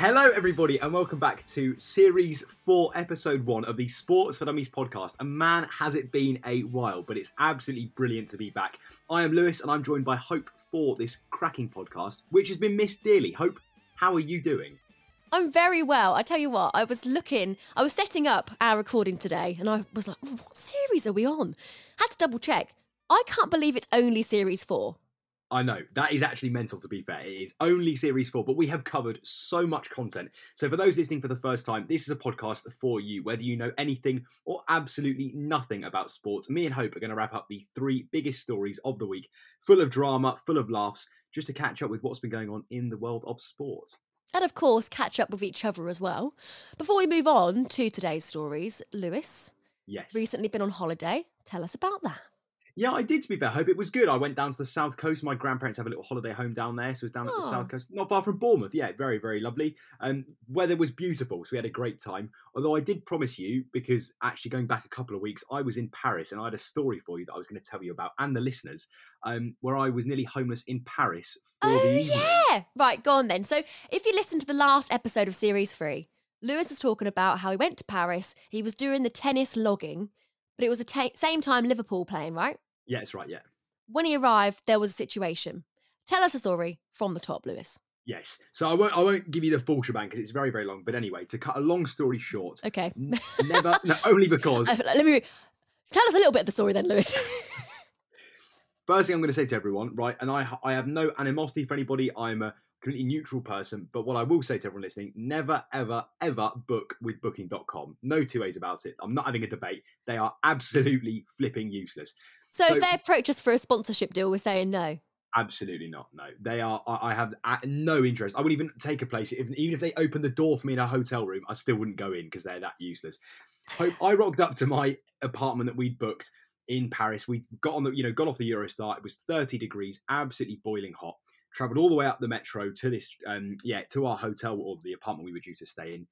Hello, everybody, and welcome back to Series 4, Episode 1 of the Sports for Dummies podcast. And man, has it been a while, but it's absolutely brilliant to be back. I am Lewis, and I'm joined by Hope for this cracking podcast, which has been missed dearly. Hope, how are you doing? I'm very well. I tell you what, I was looking, I was setting up our recording today, and I was like, what series are we on? Had to double check. I can't believe it's only series four. I know that is actually mental. To be fair, it is only series four, but we have covered so much content. So for those listening for the first time, this is a podcast for you. Whether you know anything or absolutely nothing about sports, me and Hope are going to wrap up the three biggest stories of the week, full of drama, full of laughs, just to catch up with what's been going on in the world of sport. And of course, catch up with each other as well. Before we move on to today's stories, Lewis, Yes. recently been on holiday. Tell us about that. Yeah, I did. To be fair, hope it was good. I went down to the south coast. My grandparents have a little holiday home down there, so it was down at the Oh. south coast, not far from Bournemouth. Yeah, very, very lovely. And weather was beautiful, so we had a great time. Although I did promise you, because actually going back a couple of weeks, I was in Paris and I had a story for you that I was going to tell you about and the listeners, um, where I was nearly homeless in Paris for Oh, yeah. Right, go on then. So, if you listen to the last episode of series three, Lewis was talking about how he went to Paris. He was doing the tennis logging, but it was the ta- same time Liverpool playing, right? Yeah, it's right. Yeah. When he arrived, there was a situation. Tell us a story from the top, Lewis. Yes. So I won't. I won't give you the full shebang because it's very, very long. But anyway, to cut a long story short, Okay. n- never. no, only because Uh, Let me re- tell us a little bit of the story then, Lewis. First thing I'm going to say to everyone, right, and I I have no animosity for anybody. I'm a completely neutral person, but what I will say to everyone listening, never, ever, ever book with booking.com. No two ways about it. I'm not having a debate. They are absolutely flipping useless. so, So- if they approach us for a sponsorship deal, we're saying no. Absolutely not. No, they are. I, I have no interest. I wouldn't even take a place. If, even if they opened the door for me in a hotel room, I still wouldn't go in because they're that useless. Hope I rocked up to my apartment that we'd booked in Paris. We got on the, you know, got off the Eurostar. It was 30 degrees, absolutely boiling hot. Traveled all the way up the metro to this, um, yeah, to our hotel or the apartment we were due to stay in,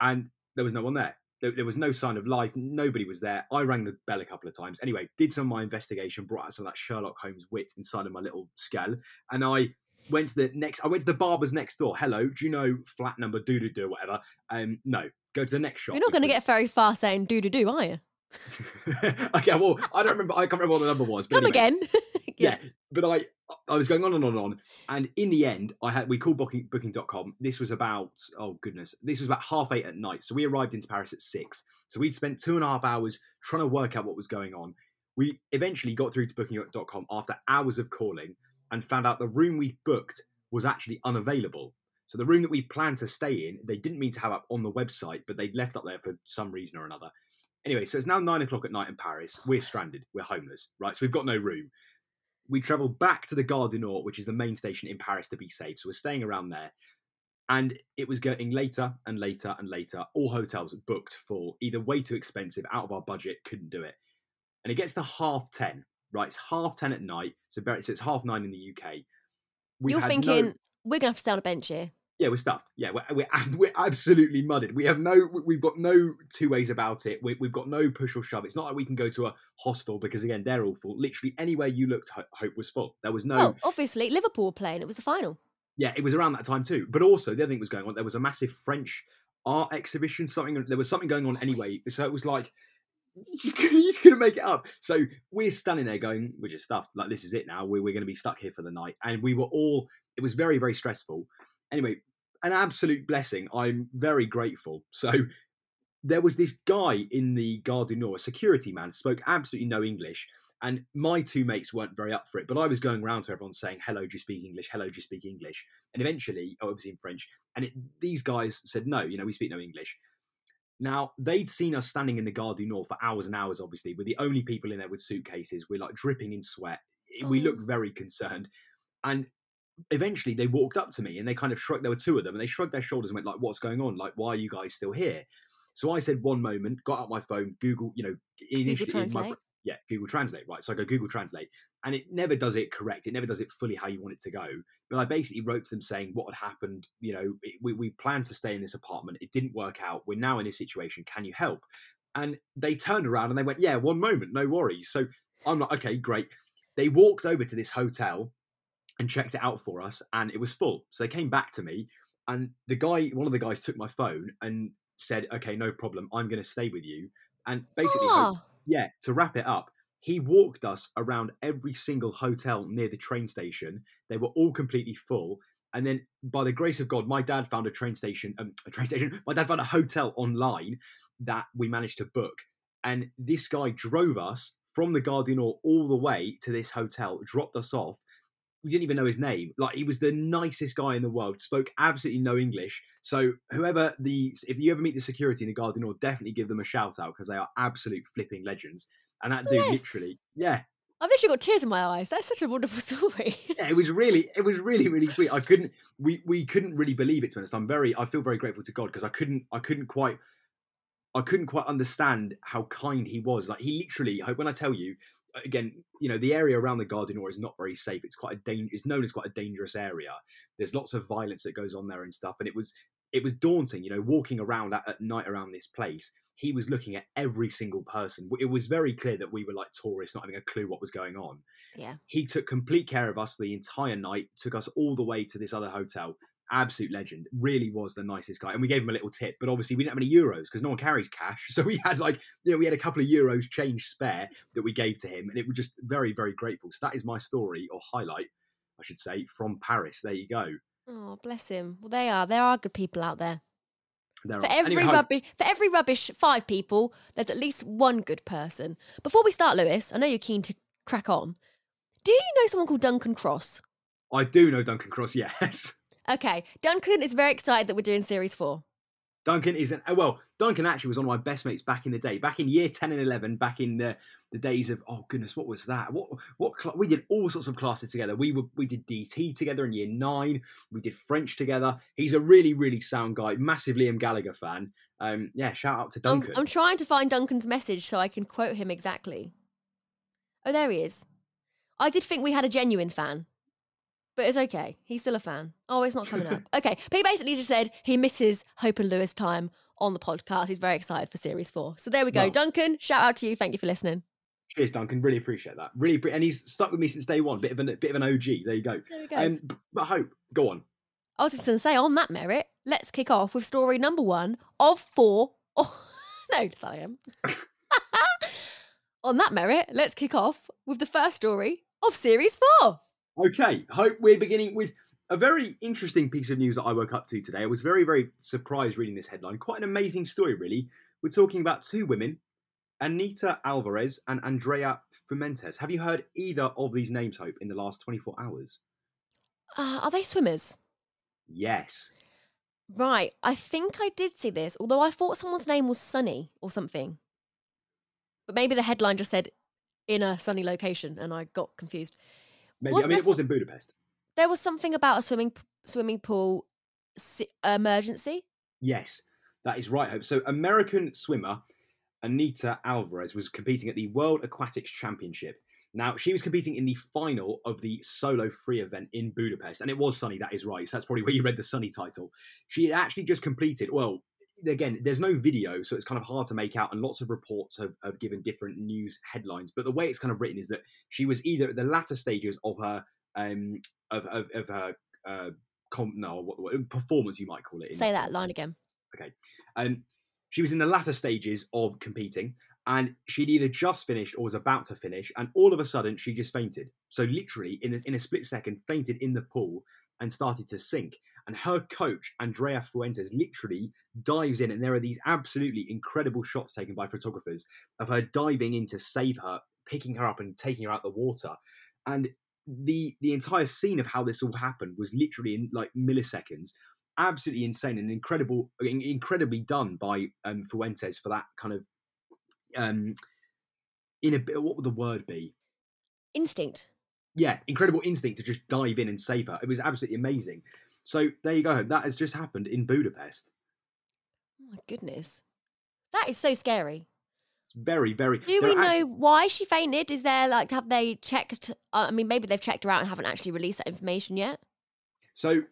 and there was no one there. There, there was no sign of life. Nobody was there. I rang the bell a couple of times. Anyway, did some of my investigation, brought out some of that Sherlock Holmes wit inside of my little skull, and I went to the next. I went to the barber's next door. Hello, do you know flat number doo doo doo whatever? Um, no. Go to the next shop. You're not going to get very far saying do do do, are you? okay, well, I don't remember. I can't remember what the number was. But Come anyway, again. yeah. But I I was going on and on and on, and in the end, I had we called booking booking.com. This was about oh goodness, this was about half eight at night. So we arrived into Paris at six. So we'd spent two and a half hours trying to work out what was going on. We eventually got through to booking.com after hours of calling and found out the room we booked was actually unavailable. So the room that we planned to stay in, they didn't mean to have up on the website, but they'd left up there for some reason or another. Anyway, so it's now nine o'clock at night in Paris. We're stranded. We're homeless, right? So we've got no room. We travel back to the Gare du Nord, which is the main station in Paris, to be safe. So we're staying around there. And it was getting later and later and later. All hotels booked full, either way too expensive, out of our budget, couldn't do it. And it gets to half 10, right? It's half 10 at night. So, it's half nine in the UK. We've You're had no- thinking, we're going to have to stay on a bench here. Yeah, we're stuffed. Yeah, we're, we're we're absolutely mudded. We have no, we've got no two ways about it. We, we've got no push or shove. It's not like we can go to a hostel because again they're all full. Literally anywhere you looked, Hope was full. There was no. Well, obviously Liverpool were playing. It was the final. Yeah, it was around that time too. But also the other thing was going on. There was a massive French art exhibition. Something there was something going on anyway. So it was like you just couldn't make it up. So we're standing there going, we're just stuffed. Like this is it now. We're, we're going to be stuck here for the night. And we were all. It was very very stressful. Anyway, an absolute blessing. I'm very grateful. So there was this guy in the Gare du Nord, a security man, spoke absolutely no English. And my two mates weren't very up for it, but I was going around to everyone saying, "Hello, do you speak English? Hello, do you speak English?" And eventually, oh, obviously in French, and it, these guys said, "No, you know, we speak no English." Now they'd seen us standing in the Gare du Nord for hours and hours. Obviously, we're the only people in there with suitcases. We're like dripping in sweat. We Oh. looked very concerned, and eventually they walked up to me and they kind of shrugged. There were two of them, and they shrugged their shoulders and went like, "What's going on? Like, why are you guys still here?" So I said one moment, got out my phone, Google, you know, my, yeah, Google Translate, right? So I go Google Translate, and it never does it correct. It never does it fully how you want it to go. But I basically wrote to them saying what had happened. You know, it, we we planned to stay in this apartment. It didn't work out. We're now in this situation. Can you help? And they turned around and they went, "Yeah, one moment, no worries." So I'm like, "Okay, great." They walked over to this hotel and checked it out for us, and it was full. So they came back to me, and the guy, one of the guys, took my phone and said, "Okay, no problem. I'm going to stay with you." And basically, Ah, yeah, to wrap it up, he walked us around every single hotel near the train station. They were all completely full. And then, by the grace of God, my dad found a train station. Um, a train station. My dad found a hotel online that we managed to book. And this guy drove us from the Nord all the way to this hotel, dropped us off. We didn't even know his name. Like he was the nicest guy in the world. Spoke absolutely no English. So whoever the, if you ever meet the security in the Gare du Nord, definitely give them a shout out because they are absolute flipping legends. And that dude, Yes. literally, yeah, I've literally got tears in my eyes. That's such a wonderful story. yeah, it was really, it was really, really sweet. I couldn't, we, we couldn't really believe it. To be honest, I'm very, I feel very grateful to God because I couldn't, I couldn't quite, I couldn't quite understand how kind he was. Like he literally, when I tell you, again, you know, the area around the Gare du Nord is not very safe. It's quite a danger. It's known as quite a dangerous area. There's lots of violence that goes on there and stuff. And it was, it was daunting. You know, walking around at, at night around this place. He was looking at every single person. It was very clear that we were like tourists, not having a clue what was going on yeah. he took complete care of us the entire night took us all the way to this other hotel absolute legend really was the nicest guy and we gave him a little tip but obviously we didn't have any euros because no one carries cash so we had like you know we had a couple of euros change spare that we gave to him and it was just very very grateful so that is my story or highlight i should say from paris there you go Oh, bless him. Well, they are. There are good people out there. there For are. every Anyway, rubbish, for every rubbish five people, there's at least one good person. Before we start, Lewis, I know you're keen to crack on. Do you know someone called Duncan Cross? i do know duncan cross yes Okay, Duncan is very excited that we're doing series four. Duncan isn't. oh, Well, Duncan actually was one of my best mates back in the day, back in year ten and eleven, back in the, the days of oh goodness, what was that? What what cl- we did all sorts of classes together. We were we did DT together in year nine. We did French together. He's a really really sound guy, massive Liam Gallagher fan. Um, yeah, shout out to I'm, Duncan. I'm trying to find Duncan's message so I can quote him exactly. Oh, there he is. I did think we had a genuine fan, but it's okay. He's still a fan. Oh, it's not coming up. Okay, but he basically just said he misses Hope and Lewis time on the podcast. He's very excited for series four. So there we go. Well- Duncan, shout out to you. Thank you for listening. Cheers, Duncan. Really appreciate that. Really, pre- and he's stuck with me since day one. Bit of an bit of an OG. There you go. There we go. Um, but hope, go on. I was just going to say, on that merit, let's kick off with story number one of four. Oh, no, I am. on that merit, let's kick off with the first story of series four. Okay, hope we're beginning with a very interesting piece of news that I woke up to today. I was very, very surprised reading this headline. Quite an amazing story, really. We're talking about two women, Anita Alvarez and Andrea Fuentes. Have you heard either of these names, Hope, in the last 24 hours? Uh, are they swimmers? Yes. Right. I think I did see this, although I thought someone's name was Sunny or something. But maybe the headline just said in a sunny location and I got confused. Maybe. Wasn't I mean, this- it was in Budapest. There was something about a swimming swimming pool si- emergency. Yes, that is right, Hope. So, American swimmer Anita Alvarez was competing at the World Aquatics Championship. Now, she was competing in the final of the solo free event in Budapest, and it was sunny, that is right. So that's probably where you read the sunny title. She had actually just completed, well, again, there's no video, so it's kind of hard to make out, and lots of reports have, have given different news headlines. But the way it's kind of written is that she was either at the latter stages of her um of of, of her uh com- no what, what, performance you might call it. Say that line again. Okay. Um, she was in the latter stages of competing, and she'd either just finished or was about to finish, and all of a sudden she just fainted. So literally, in a, in a split second, fainted in the pool and started to sink. And her coach, Andrea Fuentes, literally dives in, and there are these absolutely incredible shots taken by photographers of her diving in to save her, picking her up and taking her out the water. And the the entire scene of how this all happened was literally in like milliseconds absolutely insane and incredible, incredibly done by um, Fuentes for that kind of um, in a bit. What would the word be? Instinct. Yeah, incredible instinct to just dive in and save her. It was absolutely amazing. So there you go. That has just happened in Budapest. Oh my goodness. That is so scary. It's very, very. Do we act- know why she fainted? Is there like have they checked? Uh, I mean, maybe they've checked her out and haven't actually released that information yet. So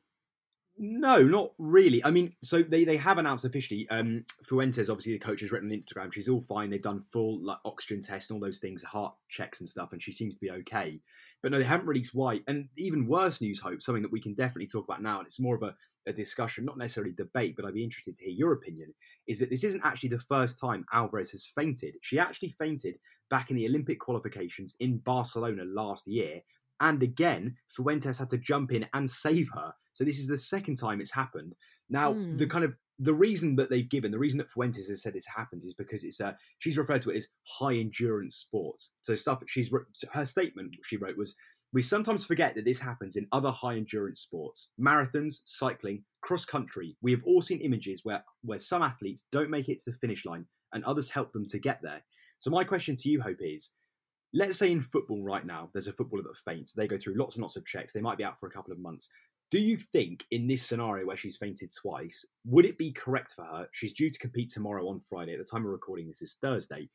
no, not really. I mean, so they, they have announced officially. Um, Fuentes, obviously the coach, has written on Instagram. She's all fine. They've done full like oxygen tests and all those things, heart checks and stuff, and she seems to be okay. But no, they haven't released why. And even worse news, Hope, something that we can definitely talk about now, and it's more of a, a discussion, not necessarily debate, but I'd be interested to hear your opinion. Is that this isn't actually the first time Alvarez has fainted. She actually fainted back in the Olympic qualifications in Barcelona last year. And again, Fuentes had to jump in and save her. So this is the second time it's happened. Now, Hmm. the kind of the reason that they've given, the reason that Fuentes has said this happens is because it's uh, she's referred to it as high endurance sports. So stuff that she's her statement she wrote was we sometimes forget that this happens in other high endurance sports, marathons, cycling, cross country. We have all seen images where where some athletes don't make it to the finish line and others help them to get there. So my question to you, Hope, is let's say in football right now, there's a footballer that faints. They go through lots and lots of checks. They might be out for a couple of months. Do you think in this scenario where she's fainted twice, would it be correct for her? She's due to compete tomorrow on Friday. At the time of recording this is Thursday.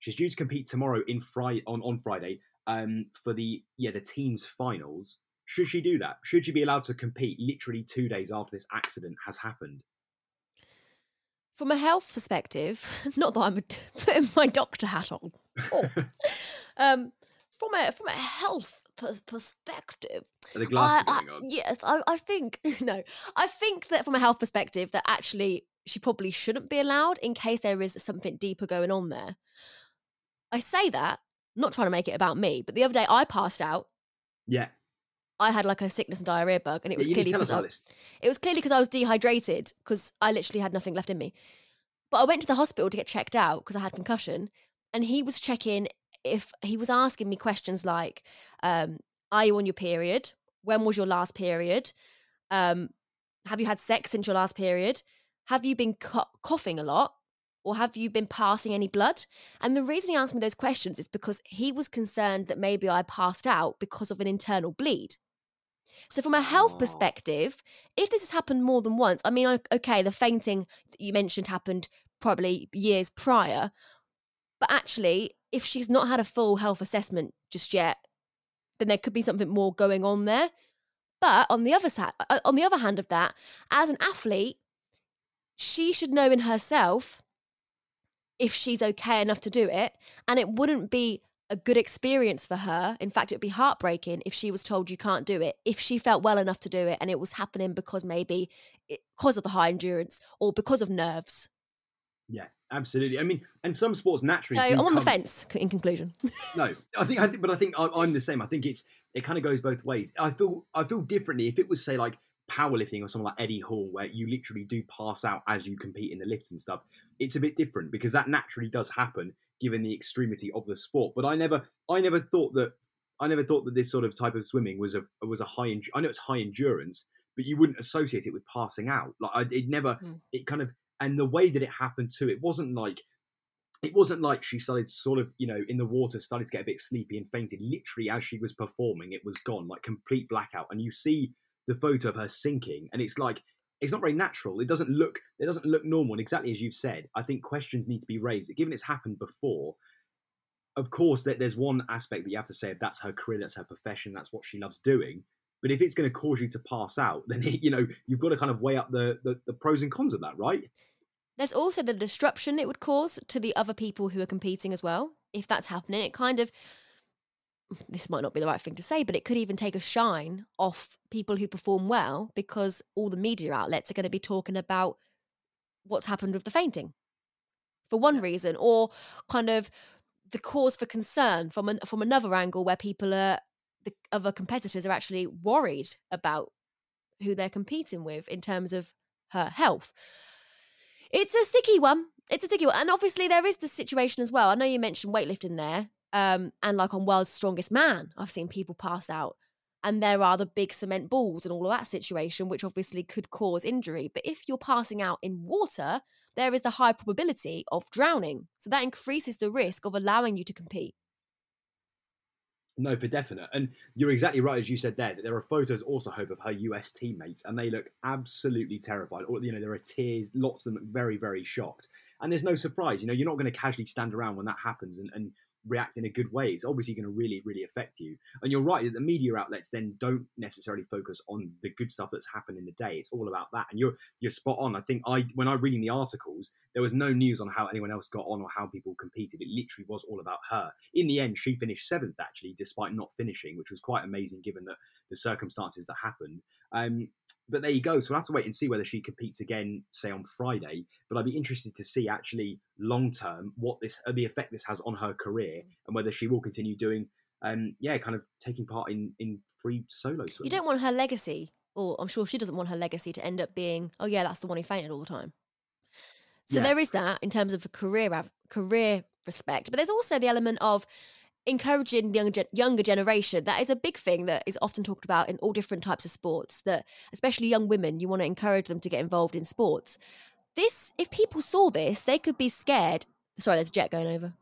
She's due to compete tomorrow in Friday on, on Friday um, for the yeah the team's finals. Should she do that? Should she be allowed to compete literally two days after this accident has happened? From a health perspective, not that I'm putting my doctor hat on. Oh. um, from a from a health pers- perspective, Are the glasses I- I- going on? yes, I, I think no. I think that from a health perspective, that actually she probably shouldn't be allowed in case there is something deeper going on there. I say that not trying to make it about me, but the other day I passed out. Yeah. I had like a sickness and diarrhea bug, and it was to clearly because I, it was clearly because I was dehydrated because I literally had nothing left in me. But I went to the hospital to get checked out because I had concussion, and he was checking if he was asking me questions like, um, "Are you on your period? When was your last period? Um, have you had sex since your last period? Have you been co- coughing a lot?" Or have you been passing any blood? And the reason he asked me those questions is because he was concerned that maybe I passed out because of an internal bleed. So, from a health Oh. perspective, if this has happened more than once, I mean, okay, the fainting that you mentioned happened probably years prior, but actually, if she's not had a full health assessment just yet, then there could be something more going on there. But on the other side, uh, on the other hand of that, as an athlete, she should know in herself if she's okay enough to do it, and it wouldn't be a good experience for her. In fact, it would be heartbreaking if she was told you can't do it. If she felt well enough to do it, and it was happening because maybe eh, because of the high endurance or because of nerves. Yeah, absolutely. I mean, and some sports naturally. So I'm on the fence. In conclusion, No, I think, I think, but I think I, I'm the same. I think it's it kind of goes both ways. I feel I feel differently if it was say like powerlifting or someone like Eddie Hall, where you literally do pass out as you compete in the lifts and stuff. It's a bit different because that naturally does happen given the extremity of the sport. But I never, I never thought that I never thought that this sort of type of swimming was a was a high. I know it's high endurance, but you wouldn't associate it with passing out. Like I, it never, Mm. it kind of, and the way that it happened too, it wasn't like it wasn't like she started sort of, you know, in the water, started to get a bit sleepy and fainted. Literally, as she was performing, it was gone, like complete blackout. And you see the photo of her sinking, and it's like it's not very natural. It doesn't look it doesn't look normal. And exactly as you've said, I think questions need to be raised. Given it's happened before, of course, that there's one aspect that you have to say if that's her career, that's her profession, that's what she loves doing. But if it's going to cause you to pass out, then you know you've got to kind of weigh up the, the, the pros and cons of that, right? There's also the disruption it would cause to the other people who are competing as well. If that's happening, it kind of this might not be the right thing to say, but it could even take a shine off people who perform well because all the media outlets are going to be talking about what's happened with the fainting for one reason, or kind of the cause for concern from an, from another angle where people are the other competitors are actually worried about who they're competing with in terms of her health. It's a sticky one. It's a sticky one. And obviously there is the situation as well. I know you mentioned weightlifting there. Um, and like on World's Strongest Man, I've seen people pass out. And there are the big cement balls and all of that situation, which obviously could cause injury. But if you're passing out in water, there is the high probability of drowning. So that increases the risk of allowing you to compete. No, for definite. And you're exactly right, as you said there, that there are photos also, Hope, of her US teammates, and they look absolutely terrified. Or, you know, there are tears, lots of them very, very shocked. And there's no surprise, you know, you're not going to casually stand around when that happens and, and react in a good way, it's obviously going to really, really affect you. And you're right that the media outlets then don't necessarily focus on the good stuff that's happened in the day. It's all about that. And you're you're spot on. I think I when I reading the articles, there was no news on how anyone else got on or how people competed. It literally was all about her. In the end, she finished seventh actually, despite not finishing, which was quite amazing given that the circumstances that happened. Um, but there you go. So we'll have to wait and see whether she competes again, say on Friday. But I'd be interested to see actually long term what this uh, the effect this has on her career and whether she will continue doing, um, yeah, kind of taking part in in free solo swimming. You don't want her legacy, or I'm sure she doesn't want her legacy to end up being, oh yeah, that's the one who fainted all the time. So Yeah. there is that in terms of a career career respect, but there's also the element of encouraging the younger, younger generation. That is a big thing that is often talked about in all different types of sports. That especially young women, you want to encourage them to get involved in sports. This, if people saw this, they could be scared. Sorry, there's a jet going over.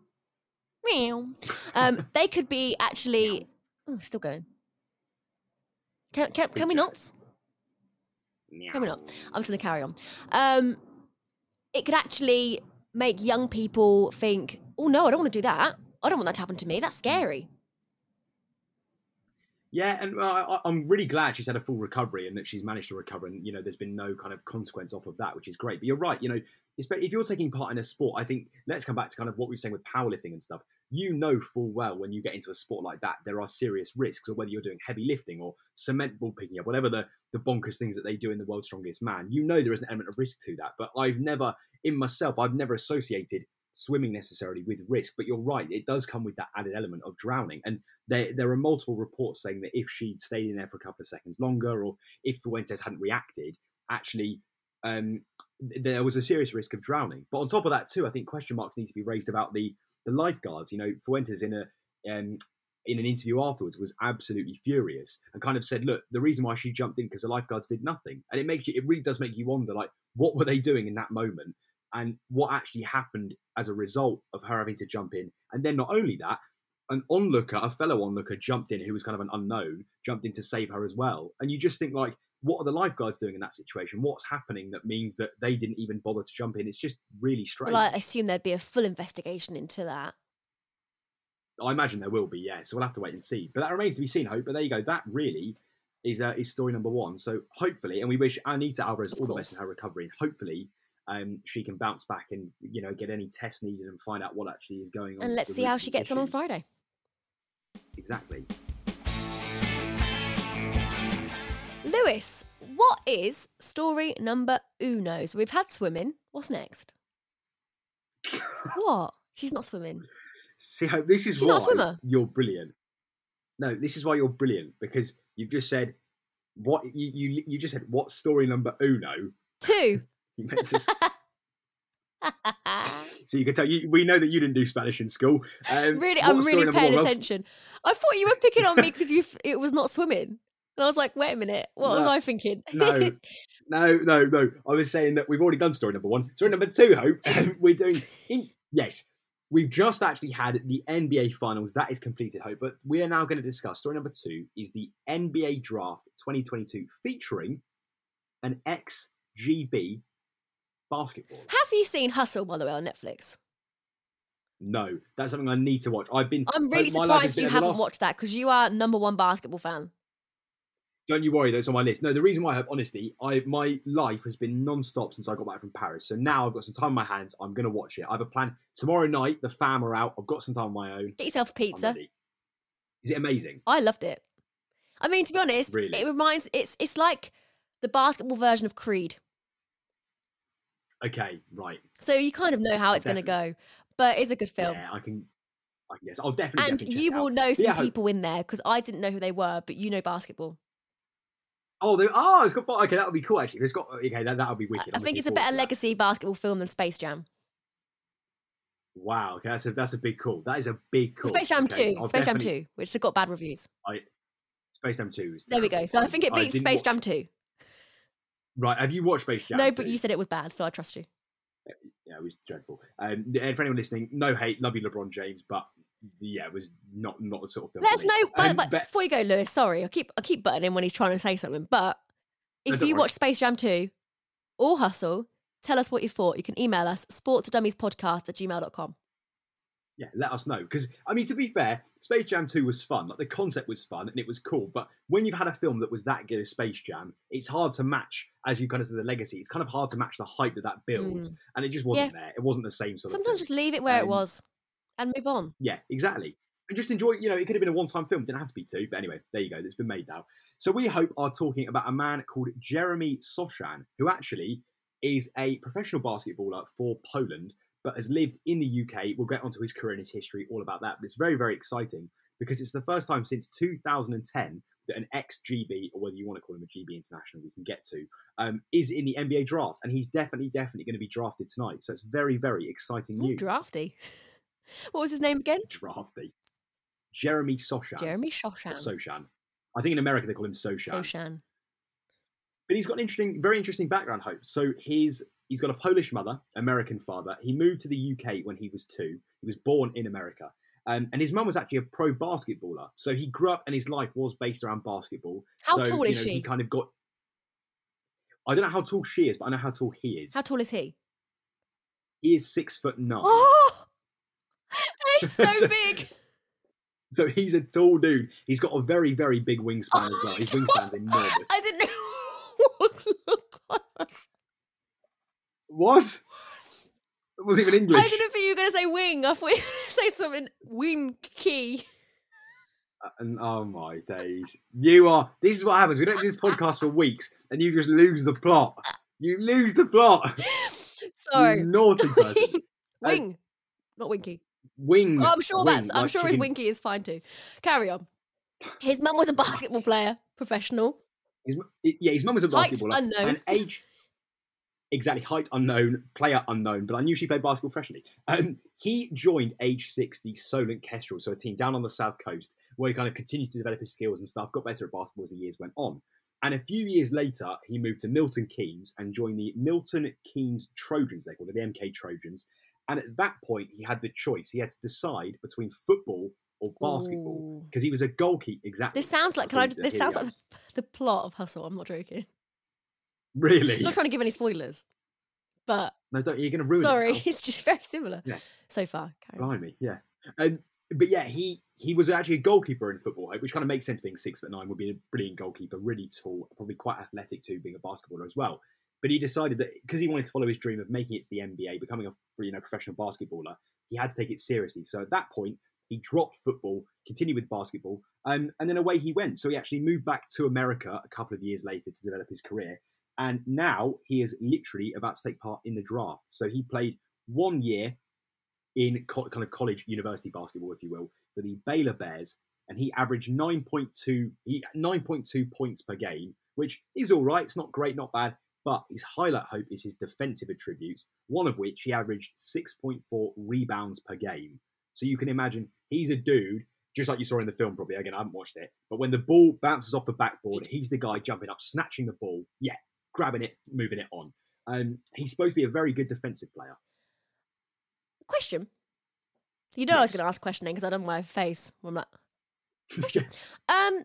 Meow. Um, they could be actually. Oh, still going. Can, can, can we not? Can we not? I'm just going to carry on. Um, it could actually make young people think, oh no, I don't want to do that. I don't want that to happen to me. That's scary. Yeah, and I, I'm really glad she's had a full recovery and that she's managed to recover, and you know, there's been no kind of consequence off of that, which is great. But you're right, you know, if you're taking part in a sport, I think let's come back to kind of what we were saying with powerlifting and stuff. You know full well when you get into a sport like that, there are serious risks, or whether you're doing heavy lifting or cement ball picking up, whatever the the bonkers things that they do in the world's strongest man. You know there is an element of risk to that, but I've never, in myself, I've never associated swimming necessarily with risk. But you're right, it does come with that added element of drowning, and there, there are multiple reports saying that if she'd stayed in there for a couple of seconds longer, or if Fuentes hadn't reacted, actually, um, there was a serious risk of drowning. But on top of that, too, I think question marks need to be raised about the the lifeguards. You know, Fuentes in a um, in an interview afterwards was absolutely furious and kind of said, "Look, the reason why she jumped in because the lifeguards did nothing," and it makes you, it really does make you wonder, like, what were they doing in that moment, and what actually happened as a result of her having to jump in, and then not only that, an onlooker, a fellow onlooker, jumped in who was kind of an unknown, jumped in to save her as well, and you just think like. What are the lifeguards doing in that situation? What's happening that means that they didn't even bother to jump in? It's just really strange. Well, I assume there'd be a full investigation into that. I imagine there will be, yeah. So we'll have to wait and see. But that remains to be seen, Hope. But there you go. That really is uh, is story number one. So hopefully, and we wish Anita Alvarez Of all the best in her recovery. And hopefully, um, she can bounce back and you know get any tests needed and find out what actually is going on. And let's see how she gets on on. Friday. Exactly. Lewis, what is story number uno? So we've had swimming. What's next? What? She's not swimming. See, this is She's why not a swimmer. you're brilliant. No, this is why you're brilliant because you've just said what you you, you just said. What story number uno? Two. You meant to So you can tell you we know that you didn't do Spanish in school. Um, really, I'm really paying attention. I thought you were picking on me because you it was not swimming, and I was like, wait a minute, what was I thinking? No, no, no, no. I was saying that we've already done story number one. Story number two, Hope. we're doing. In, yes, we've just actually had the NBA Finals. That is completed, Hope. But we are now going to discuss story number two. Is the NBA Draft 2022 featuring an XGB basketball? Have you seen Hustle by the way on Netflix? No, that's something I need to watch. I've been. I'm really surprised you haven't last- watched that because you are number one basketball fan. Don't you worry, that's on my list. No, the reason why I have, honestly, I my life has been non-stop since I got back from Paris. So now I've got some time on my hands. I'm going to watch it. I have a plan. Tomorrow night, the fam are out. I've got some time on my own. Get yourself a pizza. Is it amazing? I loved it. I mean, to be honest, Really? it reminds it's it's like the basketball version of Creed. Okay, right. So you kind of know how it's going to go, but it's a good film. Yeah, I can. I can guess. I'll definitely. and definitely you will know some yeah, people in there because I didn't know who they were, but you know basketball. Oh, they, oh, ah, it's got. Okay, that would be cool. Actually, it's got. Uh, okay, that that would be I- wicked. I I'm think it's a better legacy basketball film than Space Jam. Wow. Okay, that's a that's a big call. That is a big call. Space Jam okay, 2, I'll Space Jam 2, which has got bad reviews. I, Space Jam Two. Is There we go. So I think it beats Space Jam 2. Right. Have you watched Space Jam? no, but you said it was bad, so I trust you. yeah, it was dreadful. Um, and for anyone listening, no hate, love you, LeBron James, but yeah, it was not not the sort of film. Let for us me. know. But, Um, but but- before you go, Lewis, sorry, I keep I keep butting in when he's trying to say something. But if don't you worry. watch Space Jam 2 or Hustle, tell us what you thought. You can email us sport to dummies podcast at gmail.com. yeah, let us know because I mean, to be fair, Space Jam Two was fun. Like the concept was fun and it was cool. But when you've had a film that was that good as Space Jam, it's hard to match. As you kind of said, the legacy. It's kind of hard to match the hype that that builds, and it just wasn't there. It wasn't the same sort of. Sometimes just leave it where it Um, was and move on. Yeah, exactly. And just enjoy, you know, it could have been a one time film, didn't have to be two. But anyway, there you go, it's been made now. So we hope are talking about a man called Jeremy Sochan, who actually is a professional basketballer for Poland, but has lived in the UK. We'll get onto his career and his history, all about that. But it's very, very exciting because it's the first time since 2010 that an ex GB, or whether you want to call him a GB international, we can get to, um, is in the NBA draft. And he's definitely, definitely going to be drafted tonight. So it's very, very exciting Ooh, news. drafty. what was his name again? Drafty. Jeremy Sochan. Jeremy Not Shoshan. Soshan. I think in America they call him Soshan. Soshan. But he's got an interesting, very interesting background, Hope. So he's he's got a Polish mother, American father. He moved to the UK when he was two. He was born in America. Um, and his mum was actually a pro basketballer. So he grew up and his life was based around basketball. How so, tall you is know, she? He kind of got. I don't know how tall she is, but I know how tall he is. How tall is he? He is six foot nine. Oh, he's so So- big. So he's a tall dude. He's got a very, very big wingspan as well. His wingspan's enormous. I didn't know. What? It wasn't even English. I didn't think you were going to say wing. I thought you were going to say something winky. Uh, and oh my days. You are this is what happens. We don't do this podcast for weeks and you just lose the plot. You lose the plot. Sorry. You naughty person. Wing, not winky. Wing. Oh, I'm sure wing, that's. I'm sure his winky is fine too. Carry on. His mum was a basketball player, professional. His, yeah, his mum was a Height basketballer. unknown. And age exactly height unknown, player unknown, but I knew she played basketball professionally. Um, he joined age six the Solent Kestrel, so a team down on the south coast, where he kind of continued to develop his skills and stuff, got better at basketball as the years went on. And a few years later, he moved to Milton Keynes and joined the Milton Keynes Trojans, they called it, the MK Trojans. And at that point, he had the choice. He had to decide between football or basketball because he was a goalkeeper. Exactly. This sounds like. Can I? This sounds like the, the plot of Hustle. I'm not joking. Really. I'm not trying to give any spoilers, but No, don't, you're going to ruin sorry, it. it's just very similar Yeah. so far. On. Blimey, yeah. Um, but yeah, he he was actually a goalkeeper in football, which kind of makes sense. Being six foot nine would be a brilliant goalkeeper, really tall, probably quite athletic too, being a basketballer as well. But he decided that because he wanted to follow his dream of making it to the NBA, becoming a you know professional basketballer, he had to take it seriously. So at that point, he dropped football, continued with basketball, um, and then away he went. So he actually moved back to America a couple of years later to develop his career, and now he is literally about to take part in the draft. So he played one year in co- kind of college university basketball, if you will, for the Baylor Bears, and he averaged 9.2 he 9.2 points per game, which is all right. It's not great, not bad, but his highlight hope is his defensive attributes, one of which he averaged 6.4 rebounds per game. So you can imagine he's a dude, just like you saw in the film, probably. Again, I haven't watched it, but when the ball bounces off the backboard, he's the guy jumping up, snatching the ball, yeah, grabbing it, moving it on. Um, he's supposed to be a very good defensive player. Question. You know I was going to ask questioning because I done my face. I'm like, um,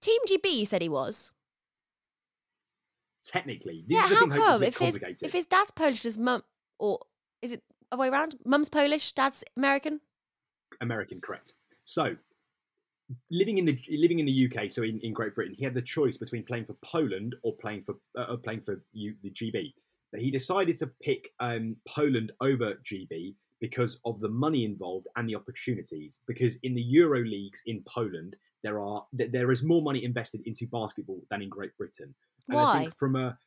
Team GB. You said he was. Technically, this yeah. How come? If his if his dad's Polish, his mum, or is it other way around? Mum's Polish, dad's American. American, correct. So, living in the living in the UK, so in, in Great Britain, he had the choice between playing for Poland or playing for uh, playing for U, the GB. But he decided to pick um, Poland over GB because of the money involved and the opportunities. Because in the Euro leagues in Poland, there are there is more money invested into basketball than in Great Britain. And Why? I think from a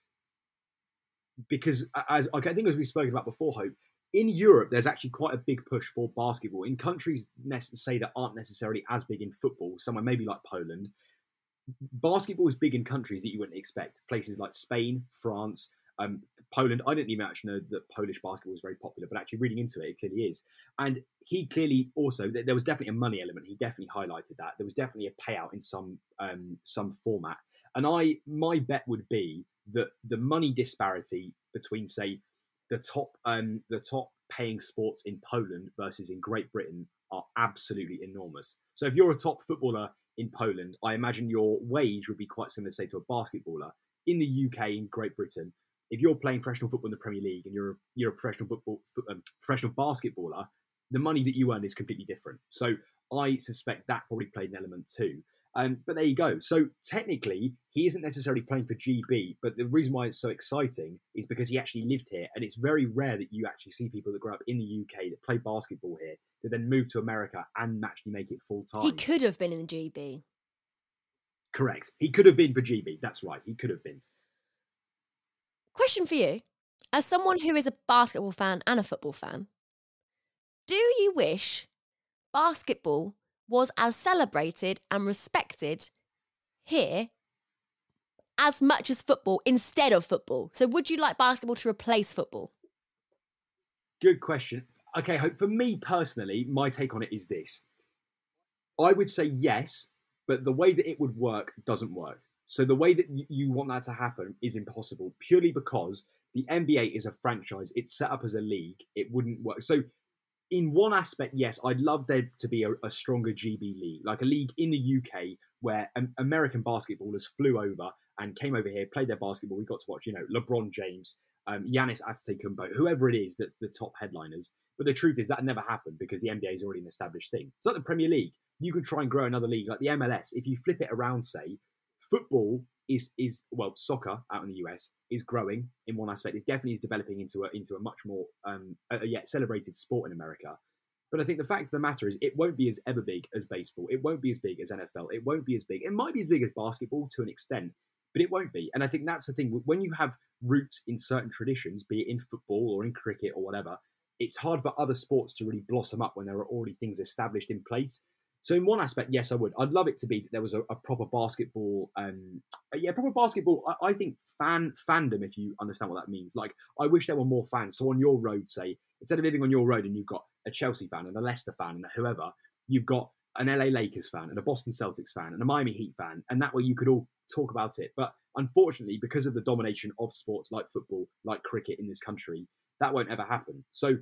because as I think as we spoke about before, Hope in Europe, there's actually quite a big push for basketball in countries say that aren't necessarily as big in football. Somewhere maybe like Poland, basketball is big in countries that you wouldn't expect. Places like Spain, France, um, Poland. I didn't even actually know that Polish basketball was very popular, but actually reading into it, it clearly is. And he clearly also there was definitely a money element. He definitely highlighted that there was definitely a payout in some um, some format. And I my bet would be that the money disparity between say the top um, the top paying sports in Poland versus in Great Britain are absolutely enormous. So if you're a top footballer in Poland, I imagine your wage would be quite similar, say, to a basketballer. In the UK, in Great Britain, if you're playing professional football in the Premier League and you're a, you're a professional football um, professional basketballer, the money that you earn is completely different. So I suspect that probably played an element too. Um, but there you go. So technically, he isn't necessarily playing for GB, but the reason why it's so exciting is because he actually lived here, and it's very rare that you actually see people that grow up in the UK that play basketball here that then move to America and actually make it full time. He could have been in the GB. Correct. He could have been for GB. That's right. He could have been. Question for you: As someone who is a basketball fan and a football fan, do you wish basketball was as celebrated and respected here as much as football instead of football. So, would you like basketball to replace football? Good question. Okay, Hope, for me personally, my take on it is this I would say yes, but the way that it would work doesn't work. So, the way that you want that to happen is impossible purely because the NBA is a franchise, it's set up as a league, it wouldn't work. So, in one aspect, yes, I'd love there to be a, a, stronger GB league, like a league in the UK where um, American basketballers flew over and came over here, played their basketball. We got to watch, you know, LeBron James, um, Giannis Antetokounmpo, whoever it is that's the top headliners. But the truth is that never happened because the NBA is already an established thing. It's like the Premier League. You could try and grow another league like the MLS. If you flip it around, say, football is is well soccer out in the US is growing in one aspect. It definitely is developing into a into a much more um a, yet celebrated sport in America. But I think the fact of the matter is it won't be as ever big as baseball. It won't be as big as NFL. It won't be as big. It might be as big as basketball to an extent, but it won't be. And I think that's the thing. When you have roots in certain traditions, be it in football or in cricket or whatever, it's hard for other sports to really blossom up when there are already things established in place. So in one aspect, yes, I would. I'd love it to be that there was a, a proper basketball, um, yeah, proper basketball. I, I, think fan fandom, if you understand what that means. Like, I wish there were more fans. So on your road, say instead of living on your road and you've got a Chelsea fan and a Leicester fan and whoever, you've got an LA Lakers fan and a Boston Celtics fan and a Miami Heat fan, and that way you could all talk about it. But unfortunately, because of the domination of sports like football, like cricket in this country, that won't ever happen. So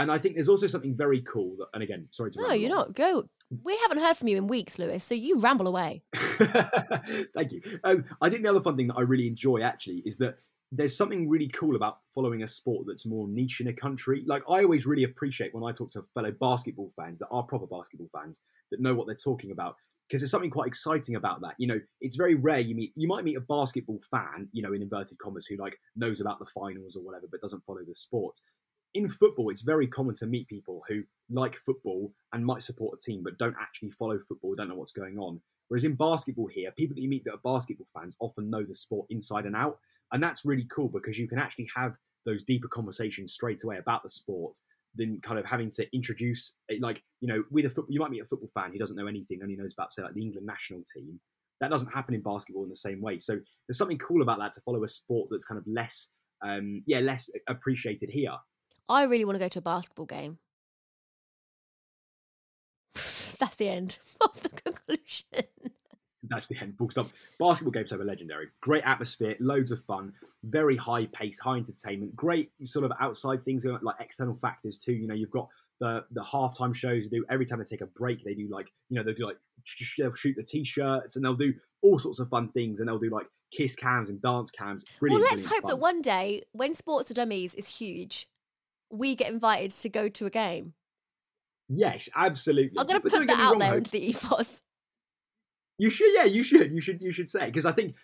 and I think there's also something very cool that, and again, sorry to no, you're not. Go. We haven't heard from you in weeks, Lewis. So you ramble away. Thank you. Um, I think the other fun thing that I really enjoy actually is that there's something really cool about following a sport that's more niche in a country. Like I always really appreciate when I talk to fellow basketball fans that are proper basketball fans that know what they're talking about because there's something quite exciting about that. You know, it's very rare you meet you might meet a basketball fan, you know, in inverted commas who like knows about the finals or whatever but doesn't follow the sport in football, it's very common to meet people who like football and might support a team, but don't actually follow football, don't know what's going on. Whereas in basketball here, people that you meet that are basketball fans often know the sport inside and out. And that's really cool because you can actually have those deeper conversations straight away about the sport than kind of having to introduce eh, like, you know, with a football you might meet a football fan who doesn't know anything, only knows about say like the England national team. That doesn't happen in basketball in the same way. So there's something cool about that to follow a sport that's kind of less um yeah, less appreciated here. I really want to go to a basketball game. That's the end of the conclusion. That's the end. Full stop. Basketball games are legendary. Great atmosphere, loads of fun, very high pace, high entertainment. Great sort of outside things, uh, like external factors too. You know, you've got the the halftime shows they do every time they take a break. They do like you know they'll do like they'll shoot the t-shirts and they'll do all sorts of fun things and they'll do like kiss cams and dance cams. Brilliant, well, let's hope fun. that one day when Sports for Dummies is huge, we get invited to go to a game. Yes, absolutely. I'm going to put that out wrong, there into the ethos. You should, yeah, you should, you should, you should say because I think,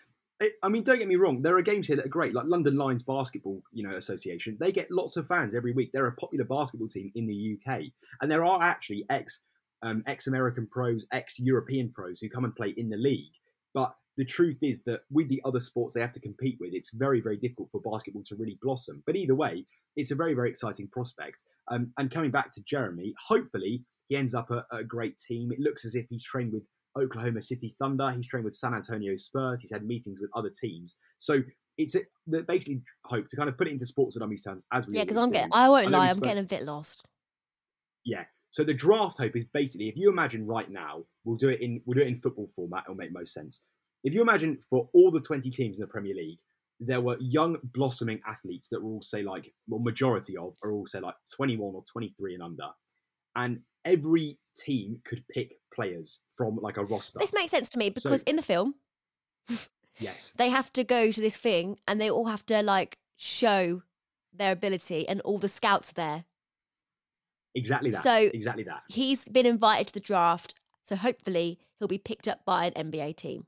I- I mean, don't get me wrong. There are games here that are great, like London Lions Basketball, you know, Association. They get lots of fans every week. They're a popular basketball team in the UK, and there are actually ex, um, ex-American pros, ex-European pros who come and play in the league. But the truth is that with the other sports they have to compete with, it's very, very difficult for basketball to really blossom. But either way, it's a very, very exciting prospect. Um, and coming back to Jeremy, hopefully he ends up at a great team. It looks as if he's trained with Oklahoma City Thunder. He's trained with San Antonio Spurs. He's had meetings with other teams. So it's a, basically hope to kind of put it into sports and dummies terms as we Yeah, because I'm getting, I won't lie, I'm spoke- getting a bit lost. Yeah. So the draft hope is basically if you imagine right now, we'll do it in we'll do it in football format. It'll make most sense. If you imagine for all the 20 teams in the Premier League, there were young blossoming athletes that were all say like well majority of are all say like 21 or 23 and under, and every team could pick players from like a roster. This makes sense to me So- because in the film, yes. they have to go to this thing and they all have to like show their ability and all the scouts are there. Exactly that. So- exactly that. He's been invited to the draft, so hopefully he'll be picked up by an NBA team.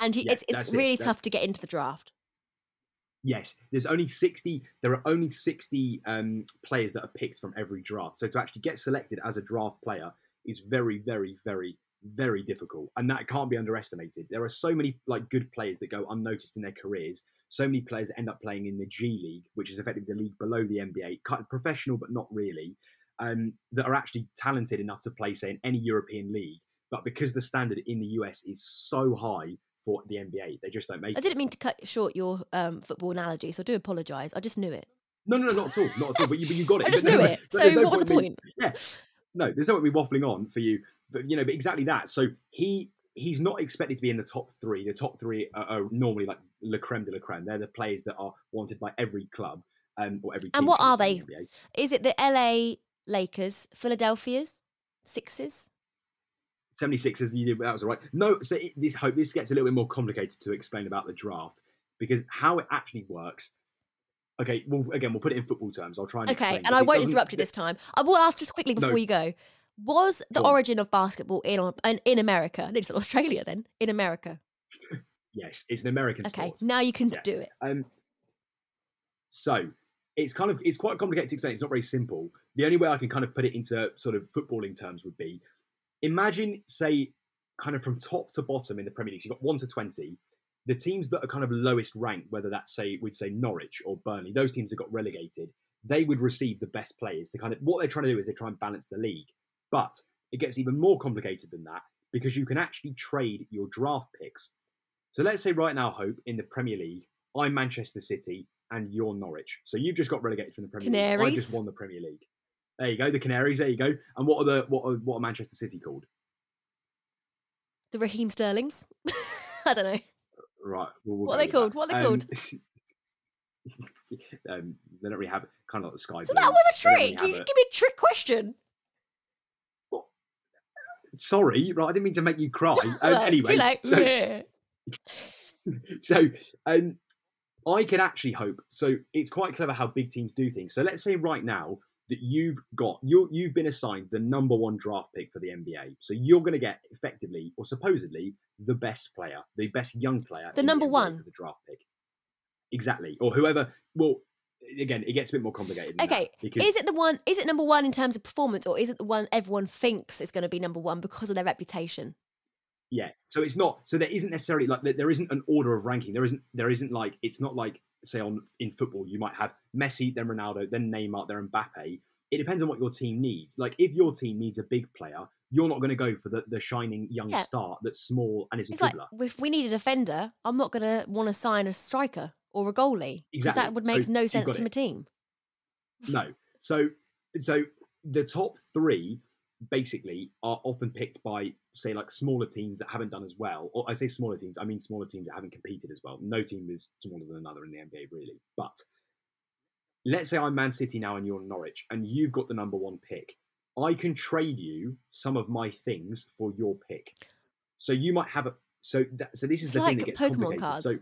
And he, Yeah, it's it's it, really that's- tough to get into the draft. Yes, there's only 60. There are only 60 um, players that are picked from every draft. So to actually get selected as a draft player is very, very, very, very difficult, and that can't be underestimated. There are so many like good players that go unnoticed in their careers. So many players end up playing in the G League, which is effectively the league below the NBA, kind of professional but not really, um, that are actually talented enough to play, say, in any European league. But because the standard in the US is so high for the NBA, they just don't make I didn't mean to cut short your um, football analogy, so I do apologise. I just knew it. No, no, no, not at all, not at all. But you, but you got it. I just But knew no, it. but So no what was the me- point? Yeah, no, there's no point me waffling on for you, but you know, but exactly that. So he he's not expected to be in the top three. The top three are, are normally like le creme de la creme. They're the players that are wanted by every club um, or every. Team And what are they? the Is it the LA Lakers, Philadelphia's, Sixers? 76ers, you did, that was all right. No, so it, this hope this gets a little bit more complicated to explain about the draft because how it actually works. Okay, well, again, we'll put it in football terms. I'll try and Okay, explain, and I won't interrupt you this time. I will ask just quickly before No. you go. Was the origin of basketball in in, in America? I need to Australia then. In America. Yes, it's an American Okay, sport. now you can Yeah. do it. Um, so it's kind of it's quite complicated to explain. It's not very simple. The only way I can kind of put it into sort of footballing terms would be imagine, say, kind of from top to bottom in the Premier League. So you've got one to twenty. The teams that are kind of lowest ranked, whether that's say we'd say Norwich or Burnley, those teams that got relegated, they would receive the best players. To kind of what they're trying to do is they try and balance the league. But it gets even more complicated than that because you can actually trade your draft picks. So let's say right now, Hope, in the Premier League, I'm Manchester City and you're Norwich. So you've just got relegated from the Premier League. I just won the Premier League. There you go, the Canaries. There you go. And what are the what are, what are Manchester City called? The Raheem Sterlings. I don't know. Right. well, we'll What are they called? What are they Um, called? um, they don't really have kind of like the Sky. So that was a don't really trick. You give me a trick question. Sorry, right? I didn't mean to make you cry. Um, Well, anyway, too late. so- so um, I can actually hope. So it's quite clever how big teams do things. So let's say right now that you've got you you've been assigned the number one draft pick for the NBA. So you're going to get effectively or supposedly the best player, the best young player, The number NBA one. for the draft pick. Exactly, or whoever. Well, again, it gets a bit more complicated. Okay, because Is it the one? Is it number one in terms of performance, or is it the one everyone thinks is going to be number one because of their reputation? Yeah. So it's not. So there isn't necessarily like there isn't an order of ranking. There isn't. There isn't like it's not like say on in football you might have Messi, then Ronaldo, then Neymar, then Mbappe. It depends on what your team needs. Like if your team needs a big player, you're not going to go for the, the shining young Yeah. star that's small and is a It's like dribbler. if we need a defender, I'm not going to want to sign a striker or a goalie because that Exactly. would So make no sense to it. my team. No. So so the top three basically are often picked by say like smaller teams that haven't done as well. Or I say smaller teams, I mean smaller teams that haven't competed as well. No team is smaller than another in the NBA really. But let's say I'm Man City now and you're Norwich and you've got the number one pick. I can trade you some of my things for your pick. So you might have a so that, so this is It's the like thing that gets Pokemon complicated. So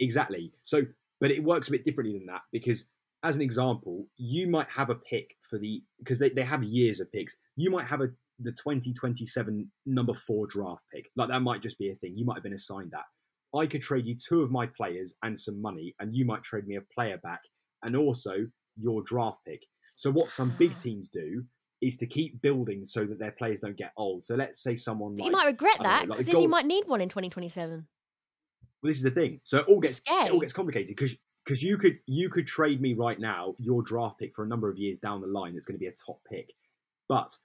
exactly. So but it works a bit differently than that because as an example, you might have a pick for the because they, they have years of picks. You might have a the 2027 number four draft pick. Like that might just be a thing. You might have been assigned that. I could trade you two of my players and some money, and you might trade me a player back and also your draft pick. So what some big Ah. teams do is to keep building so that their players don't get old. So let's say someone like, you might regret I don't know, that because the then you might need one in 2027. Well, this is the thing. So it all gets it all gets complicated because because you could you could trade me right now your draft pick for a number of years down the line. That's going to be a top pick, but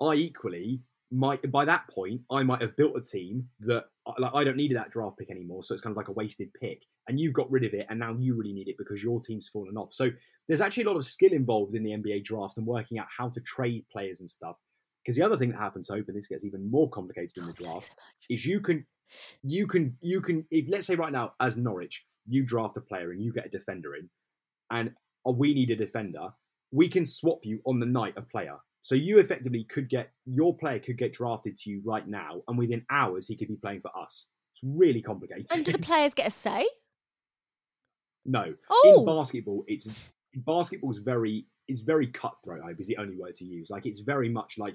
I equally might by that point I might have built a team that uh, like I don't need that draft pick anymore. So it's kind of like a wasted pick, and you've got rid of it, and now you really need it because your team's fallen off. So there's actually a lot of skill involved in the NBA draft and working out how to trade players and stuff. Because the other thing that happens, hope, and this gets even more complicated in the God, thank you draft, is you can you can you can if let's say right now as Norwich you draft a player and you get a defender in and uh, we need a defender we can swap you on the night a player. So you effectively could get your player could get drafted to you right now and within hours he could be playing for us. It's really complicated. And do the players get a say? no. Oh. in Oh, basketball it's basketball's very it's very cutthroat i hope is the only word to use. Like it's very much like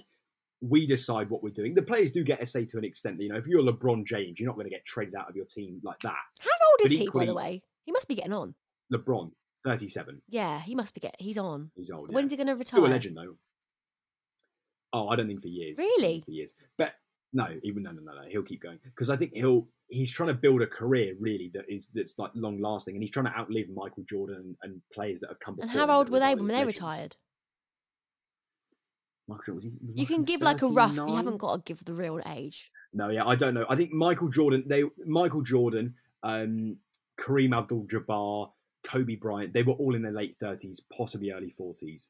we decide what we're doing the players do get a say to an extent you know if you're lebron james you're not going to get traded out of your team like that how old but is he, by the way? He must be getting on. lebron 37 Yeah, he must be get. He's on. he's old When's he going to retire? still a legend though oh i don't think for years Really? for years but no he no no no no he'll keep going because i think he'll he's trying to build a career really that is that's like long lasting and he's trying to outlive michael jordan and, and players that have come before And how old were they when they legends. retired? Michael Jordan, was he, was You can give like a rough. You haven't got to give the real age. No, yeah, I don't know. I think Michael Jordan, they Michael Jordan, um, Kareem Abdul-Jabbar, Kobe Bryant, they were all in their late thirties, possibly early forties.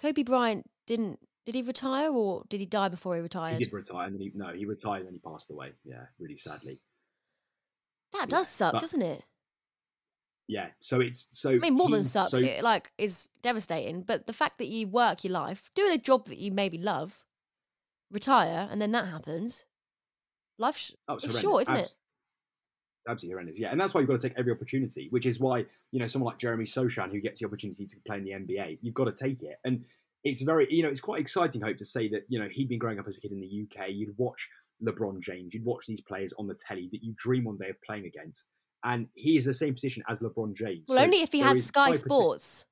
Kobe Bryant didn't. Did he retire or did he die before he retired? He did retire, and then he no, he retired and then he passed away. Yeah, really sadly. That Yeah, does suck, but- doesn't it? Yeah, so it's so. I mean, more than he- suck. So it like is devastating. But the fact that you work your life doing a job that you maybe love, retire, and then that happens, life sh- oh, it's short, isn't Abs- it? Absolutely horrendous. Yeah, and that's why you've got to take every opportunity. Which is why you know someone like Jeremy Sochan who gets the opportunity to play in the NBA, you've got to take it. And it's very, you know, it's quite exciting. Hope to say that you know he'd been growing up as a kid in the UK. You'd watch LeBron James, you'd watch these players on the telly that you dream one day of playing against, and he is the same position as LeBron James. Well, So only if he had Sky Sports.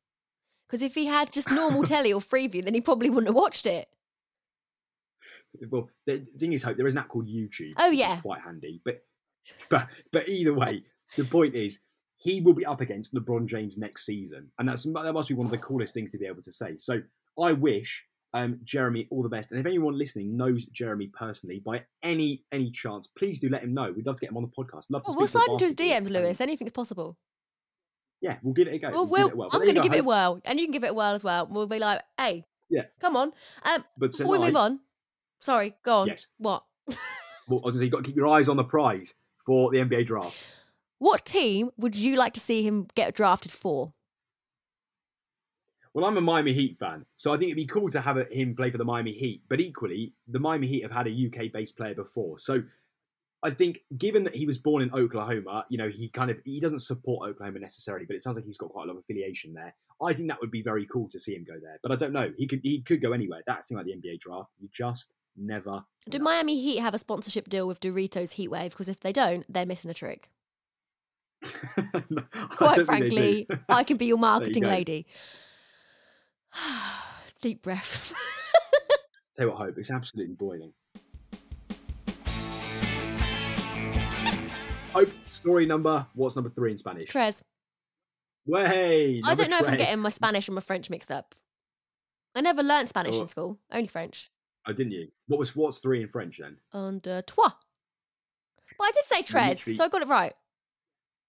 Because if he had just normal telly or Freeview, then he probably wouldn't have watched it. Well, the thing is, hope there is an app called YouTube. Oh, which is yeah. quite handy. But but but either way, the point is he will be up against LeBron James next season, and that's that must be one of the coolest things to be able to say. So I wish um, Jeremy all the best, and if anyone listening knows Jeremy personally by any any chance, please do let him know. We'd love to get him on the podcast. Love to Well, we'll slide into his. DMs, Lewis. Anything's possible. yeah, we'll give it a go. Well, We'll we'll, it a whirl. But I'm going to give it a whirl, and you can give it a whirl as well. We'll be like, hey, Yeah. come on. Um, But before we move on, sorry, go on. Yes. What? Well, I was gonna say, you've got to keep your eyes on the prize for the NBA draft. What team would you like to see him get drafted for? Well, I'm a Miami Heat fan, so I think it'd be cool to have him play for the Miami Heat. But equally, the Miami Heat have had a UK-based player before, so I think given that he was born in Oklahoma, you know, he kind of he doesn't support Oklahoma necessarily, but it sounds like he's got quite a lot of affiliation there. I think that would be very cool to see him go there, but I don't know. He could he could go anywhere. That seems like the NBA draft. You just never. Do. Miami Heat have a sponsorship deal with Doritos Heatwave? Because if they don't, they're missing a trick. No, Quite don't think they frankly. I can be your marketing go. lady. Deep breath. Tell you what, Hope, it's absolutely boiling. Hope, story number, what's number three in Spanish? Tres. Way! I don't know if I'm getting my Spanish and my French mixed up. I never learnt Spanish Oh. in school, only French. Oh, didn't you? What was what's three in French then? And uh, trois. But I did say tres, literally- so I got it right.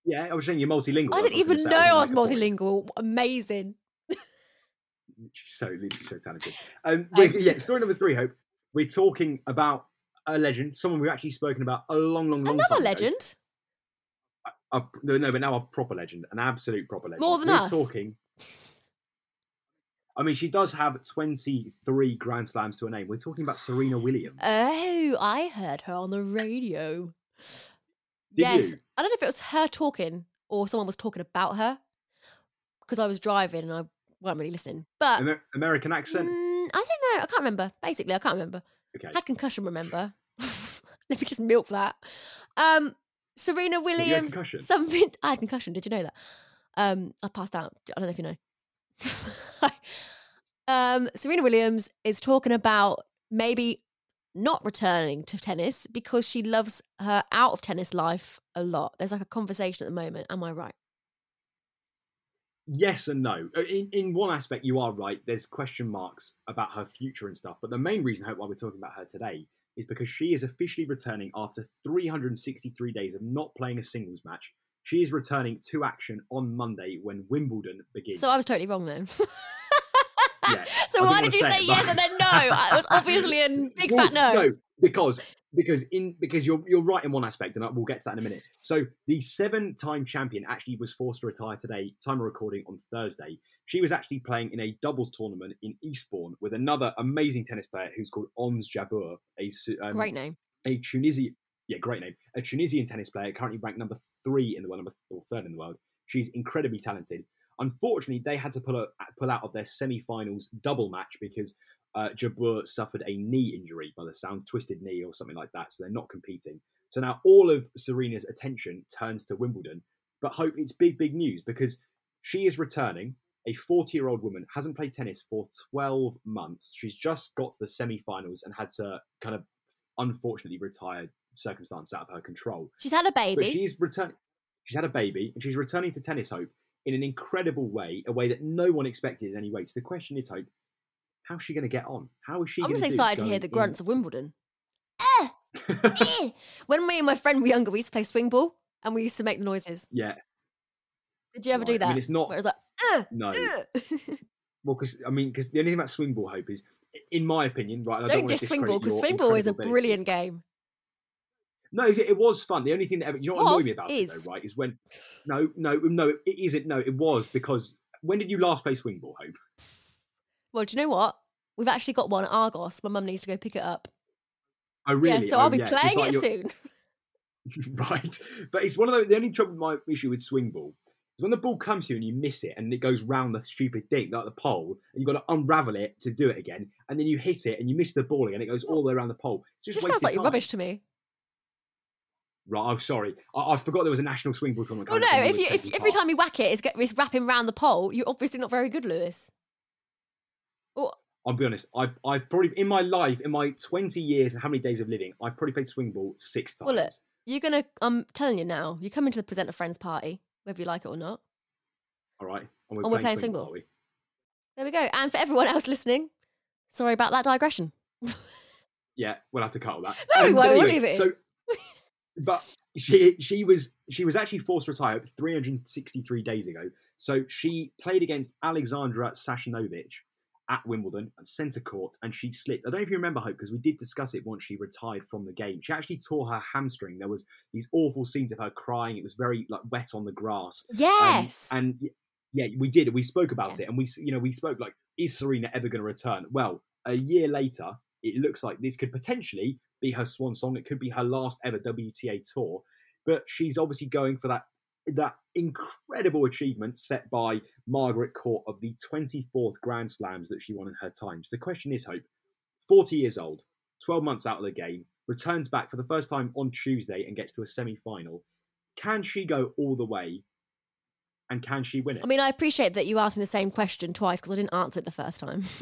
Yeah, I was saying you're multilingual. I didn't even know. I was multilingual. gonna make a point. multilingual. Amazing. So, literally so talented. Um, yeah, story number three, Hope. We're talking about a legend, someone we've actually spoken about a long, long, long Another time ago. legend. A, no, no, but now a proper legend, an absolute proper legend. More than We're us. talking. I mean, she does have 23 Grand Slams to her name. We're talking about Serena Williams. Oh, I heard her on the radio. Did yes. you? I don't know if it was her talking or someone was talking about her. because I was driving and I weren't really listening. But Amer- American accent. mm, I don't know. I can't remember. Basically, I can't remember. Okay. Had concussion, remember? Let me just milk that. Um, Serena Williams. Something. I had concussion. Did you know that? Um, I passed out. I don't know if you know. um, Serena Williams is talking about maybe not returning to tennis because she loves her out of tennis life a lot. There's like a conversation at the moment. Am I right? Yes and no. Uh, In in one aspect, you are right. There's question marks about her future and stuff. But the main reason, I hope, why we're talking about her today is because she is officially returning after 363 days of not playing a singles match. She is returning to action on Monday when Wimbledon begins. So I was totally wrong then. Yeah, so I why didn't you say say it, yes but- and then no? It was obviously a big Well, fat no. No, because because in because you're you're right in one aspect, and we'll get to that in a minute. So the seven-time champion actually was forced to retire today. Time of recording on Thursday. She was actually playing in a doubles tournament in Eastbourne with another amazing tennis player who's called Ons Jabeur, a um, Great name. a Tunisian, yeah, great name, a Tunisian tennis player currently ranked number three in the world, number or third in the world. She's incredibly talented. Unfortunately, they had to pull, a, pull out of their semi-finals double match because uh, Jabeur suffered a knee injury, by the sound, twisted knee or something like that. So they're not competing. So now all of Serena's attention turns to Wimbledon. But hope it's big, big news because she is returning. A 40 year old woman hasn't played tennis for 12 months. She's just got to the semi finals and had to kind of unfortunately retire circumstance out of her control. She's had a But baby. she's returning. She's had a baby and she's returning to tennis hope in an incredible way, a way that no one expected in any way. So the question is, hope, how's she going to get on? How is she? I'm just excited to hear the grunts of Wimbledon. Eh, eh. When me and my friend were younger, we used to play swing ball and we used to make the noises. yeah, Did you ever do that? I mean, it's not- Where it was like, "Ugh, no. ugh." Well, because I mean, because the only thing about swing ball hope is, in my opinion, right? don't diss swing ball because swing ball is a brilliant game. No, it, was fun. The only thing that ever, you know what annoyed me about is. it though, right? Is when no, no, no, it isn't. No, it was because when did you last play swing ball, Hope? Well, do you know what? We've actually got one at Argos. My mum needs to go pick it up. Oh, really? Yeah, so Oh, I'll be yeah, playing like, it soon. right? But it's one of those. The only trouble, my issue with swing ball is when the ball comes to you and you miss it, and it goes round the stupid thing, like the pole, and you've got to unravel it to do it again, and then you hit it and you miss the ball again. It goes all the way around the pole. It's just sounds like time. rubbish to me. Right? I'm sorry. I, I forgot there was a national swing ball tournament. Well, coming no, if you if every time you whack it, it's, get, it's wrapping round the pole, you're obviously not very good, Lewis. I'll be honest. I've, I've probably in my life, in my 20 years and how many days of living, I've probably played swing ball six times. Well, look, you're gonna. I'm telling you now. You come into the presenter friends party, whether you like it or not. All right, and And we're playing swing ball. we? There we go. And for everyone else listening, sorry about that digression. Yeah, we'll have to cut all that. No, we Um, but won't, we'll anyway, leave it. So, but she she was she was actually forced to retire 363 days ago. So she played against Alexandra Sasnovich at Wimbledon at centre court, and she slipped. I don't know if you remember, Hope, because we did discuss it once she retired from the game. She actually tore her hamstring. There was these awful scenes of her crying. It was very like wet on the grass. Um, Yes. and yeah, we did. We spoke about it, and we, you know, we spoke like, is Serena ever going to return? Well, a year later, it looks like this could potentially be her swan song. It could be her last ever WTA tour, but she's obviously going for that that incredible achievement set by Margaret Court of the 24th Grand Slams that she won in her time. So the question is, Hope, 40 years old, 12 months out of the game, returns back for the first time on Tuesday and gets to a semi-final. Can she go all the way? And can she win it? I mean, I appreciate that you asked me the same question twice because I didn't answer it the first time.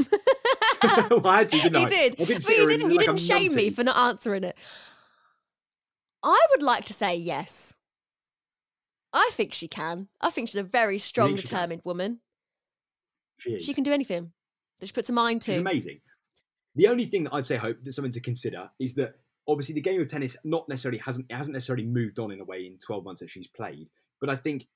Well, I didn't I? you did, I but you didn't. You like didn't shame me for not answering it. I would like to say yes. I think she can. I think she's a very strong, she can? determined woman. She is. She can do anything that she puts her mind She's to. amazing. The only thing that I'd say, Hope, that's something to consider is that obviously the game of tennis not necessarily hasn't it hasn't necessarily moved on in a way in 12 months that she's played. But I think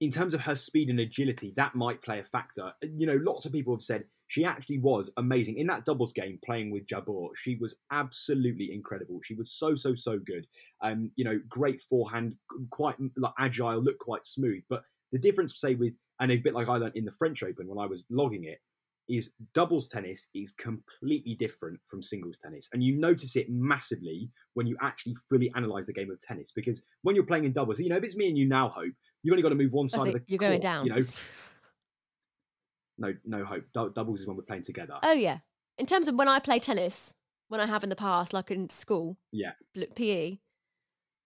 in terms of her speed and agility, that might play a factor. You know, lots of people have said she actually was amazing in that doubles game playing with Jabeur. She was absolutely incredible. She was so so so good. Um, you know, great forehand, quite like agile, looked quite smooth. But the difference, say, with and a bit like I learned in the French Open when I was logging it, is doubles tennis is completely different from singles tennis. And you notice it massively when you actually fully analyze the game of tennis. Because when you're playing in doubles, you know, if it's me and you now, Hope, you've only got to move one That's side of it, the you're going down. You know, no, no hope. Dou- doubles is when we're playing together. Oh yeah. In terms of when I play tennis, when I have in the past, like in school, Yeah. PE,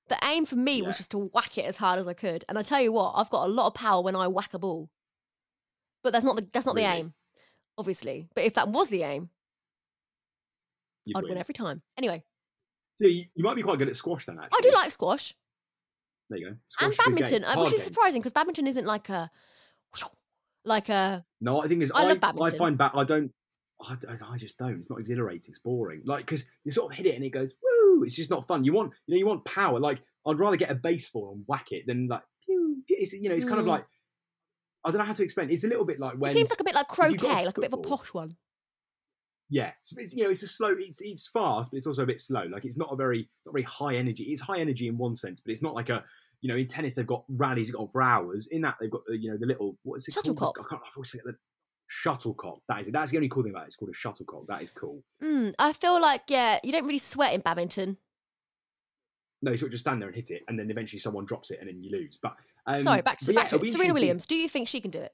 the aim for me was just to whack it as hard as I could. And I tell you what, I've got a lot of power when I whack a ball. But that's not the that's not the aim, obviously. But if that was the aim, You'd I'd win every time. Anyway, So you, you might be quite good at squash then. Actually, I do like squash There you go. and Squash is a good game. badminton, uh, which is game. surprising because badminton isn't like a like a No, I think is I I, love I find bat. I don't. I, I- just don't. It's not exhilarating. It's boring. Like because you sort of hit it and it goes woo. It's just not fun. You want you know you want power. Like I'd rather get a baseball and whack it than like pew. pew. It's you know it's kind of Mm. like I don't know how to explain. It's a little bit like when it seems like a bit like if a croquet, like a bit of a posh one. yeah, it's, it's you know it's a slow. It's it's fast, but it's also a bit slow. Like it's not a very it's not very high energy. It's high energy in one sense, but it's not like a you know in tennis they've got rallies that go on for hours. In that they've got the, you know the little what is it called? Shuttlecock. I can't. I always forget the shuttlecock. That is it. That's the only cool thing about it. It's called a shuttlecock. That is cool. Mm, I feel like yeah, you don't really sweat in badminton. No, you sort of just stand there and hit it, and then eventually someone drops it, and then you lose. But um, Sorry, back to but yeah, to it'll it. be Serena interesting to see. Williams. Do you think she can do it?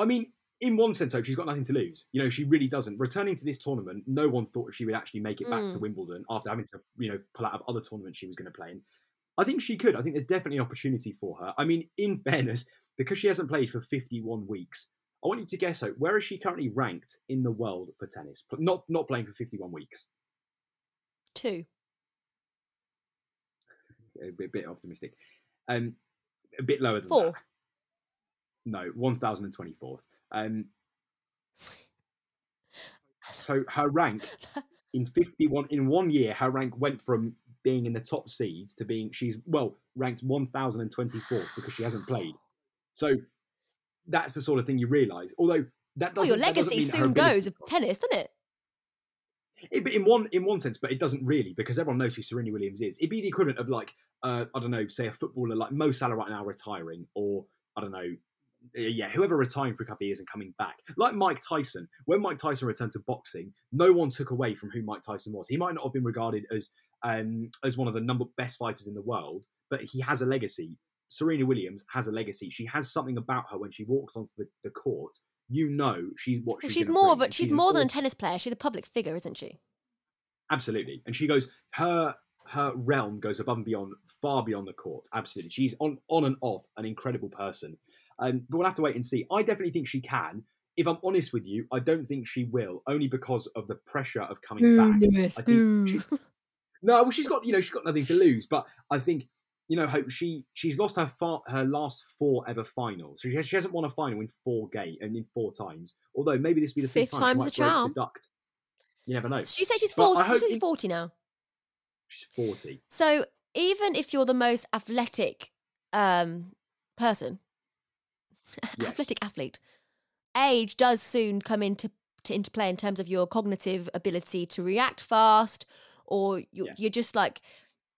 I mean, in one sense, though, she's got nothing to lose. You know, she really doesn't. Returning to this tournament, no one thought she would actually make it back to Mm. Wimbledon after having to, you know, pull out of other tournaments she was going to play in. I think she could. I think there's definitely an opportunity for her. I mean, in fairness, because she hasn't played for 51 weeks, I want you to guess, out where is she currently ranked in the world for tennis? Not not playing for 51 weeks. Two. A bit, bit optimistic. Um, a bit lower than Four. that. No, 1024th. Um, so her rank in 51 in one year her rank went from being in the top seeds to being she's well ranked 1024th because she hasn't played so that's the sort of thing you realize although that doesn't your doesn't legacy her soon goes of tennis, doesn't it? it, in one in one sense, but it doesn't really because everyone knows who Serena Williams is. It'd be the equivalent of like uh, I don't know, say a footballer like Mo Salah right now retiring, or I don't know, yeah, whoever retiring for a couple of years and coming back, like Mike Tyson. When Mike Tyson returned to boxing, no one took away from who Mike Tyson was. He might not have been regarded as um, as one of the number best fighters in the world, but he has a legacy. Serena Williams has a legacy. She has something about her when she walks onto the, the court. You know she's what Well, she's. she's more of a and she's more than a tennis player. She's a public figure, isn't she? Absolutely. And she goes, her her realm goes above and beyond, far beyond the court. Absolutely. She's on on and off an incredible person. Um, but we'll have to wait and see. I definitely think she can. If I'm honest with you, I don't think she will, only because of the pressure of coming back. Lewis, I think she- No, well, she's got you know she's got nothing to lose, but I think you know hope she she's lost her far, her last four ever finals. So she, has, she hasn't won a final in four game and in four times. Although maybe this will be the fifth, Fifth time. Time's a charm. The duct. You never know. She said she's forty. She she's in- forty now. She's forty. So even if you're the most athletic um, person, Yes. athletic athlete, age does soon come into to into play in terms of your cognitive ability to react fast, or you're, Yes. you're just like,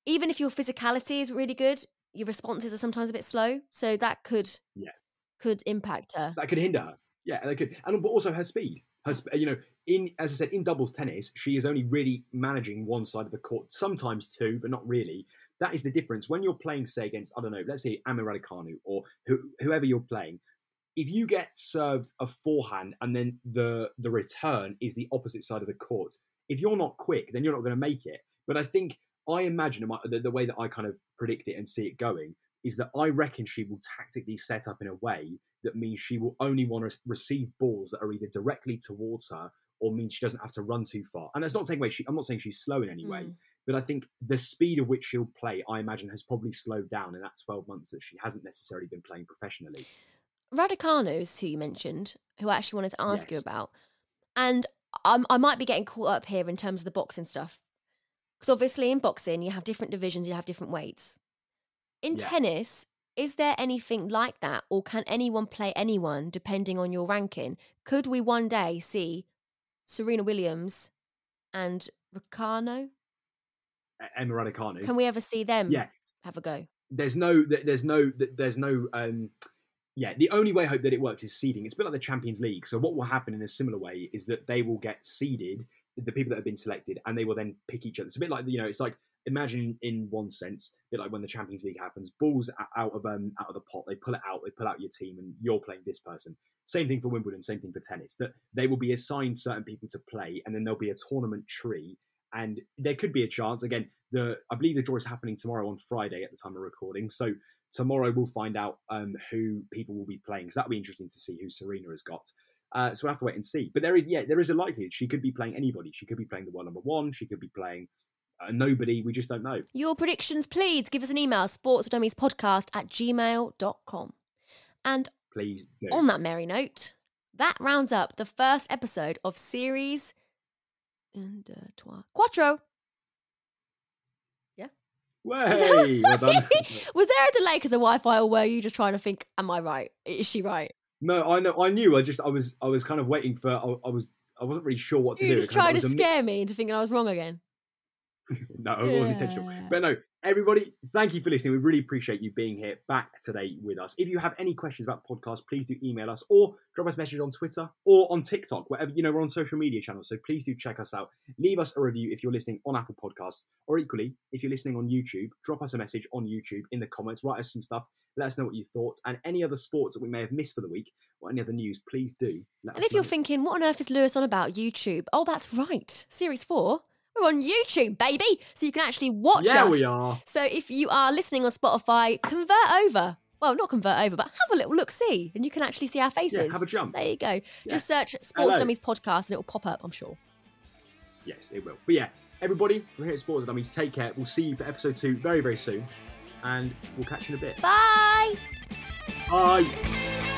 even if your physicality is really good, your responses are sometimes a bit slow. So that could Yeah. could impact her. that could hinder her. Yeah, that could, and but also her speed. Her, you know, in as I said, in doubles tennis, she is only really managing one side of the court, sometimes two, but not really. That is the difference when you're playing, say, against I don't know, let's say Emma Raducanu or who, whoever you're playing. If you get served a forehand and then the the return is the opposite side of the court, if you're not quick, then you're not going to make it. But I think I imagine the, the way that I kind of predict it and see it going is that I reckon she will tactically set up in a way that means she will only want to receive balls that are either directly towards her or means she doesn't have to run too far. And that's not saying way she, I'm not saying she's slow in any way, Mm. But I think the speed of which she'll play, I imagine, has probably slowed down in that 12 months that she hasn't necessarily been playing professionally. Raducanu's, who you mentioned, who I actually wanted to ask you about, and I'm, I might be getting caught up here in terms of the boxing stuff, because obviously in boxing you have different divisions, you have different weights. In Yeah. tennis, is there anything like that, or can anyone play anyone depending on your ranking? Could we one day see Serena Williams and Raducanu? Emma Raducanu. Can we ever see them Yeah. have a go? there's no there's no there's no um yeah the only way i hope that it works is seeding it's a bit like the champions league so what will happen in a similar way is that they will get seeded the people that have been selected and they will then pick each other it's a bit like you know it's like imagine in one sense, a bit like when the Champions League happens, balls out of um, out of the pot, they pull it out, they pull out your team, and you're playing this person. Same thing for Wimbledon, same thing for tennis. That they will be assigned certain people to play, and then there'll be a tournament tree, and there could be a chance. Again, the I believe the draw is happening tomorrow on Friday at the time of recording, so tomorrow we'll find out um, who people will be playing. So that'll be interesting to see who Serena has got. Uh, so we'll have to wait and see. But there is, yeah, there is a likelihood she could be playing anybody. She could be playing the world number one. She could be playing uh, nobody. We just don't know. Your predictions, please give us an email, sportsdummies podcast at gmail.com. And Please do. on that merry note, that rounds up the first episode of series and uh, trois, quattro. Way, well. Was there a delay because of Wi-Fi, or were you just trying to think, "Am I right? Is she right?" no, I know. I knew. I just, I was, I was kind of waiting for. I, I was, I wasn't really sure what to You do. just trying to a mix- scare me into thinking I was wrong again. no, it wasn't intentional. But no, everybody, thank you for listening. We really appreciate you being here back today with us. If you have any questions about the podcast, please do email us or drop us a message on Twitter or on TikTok, whatever, you know, we're on social media channels. So please do check us out. Leave us a review if you're listening on Apple Podcasts, or equally, if you're listening on YouTube, drop us a message on YouTube in the comments, write us some stuff, let us know what you thought, and any other sports that we may have missed for the week or any other news, please do. Let And if you're thinking, what on earth is Lewis on about YouTube? Oh, that's right. Series four, we're on YouTube, baby. So you can actually watch yeah, us. we are. So if you are listening on Spotify, convert over. Well, not convert over, but have a little look see, and you can actually see our faces. Yeah, have a jump. There you go. Yeah. Just search Sports Hello. Dummies Podcast and it will pop up, I'm sure. Yes, it will. But yeah, everybody from here at Sports Dummies, take care. We'll see you for episode two very, very soon. And we'll catch you in a bit. Bye. Bye.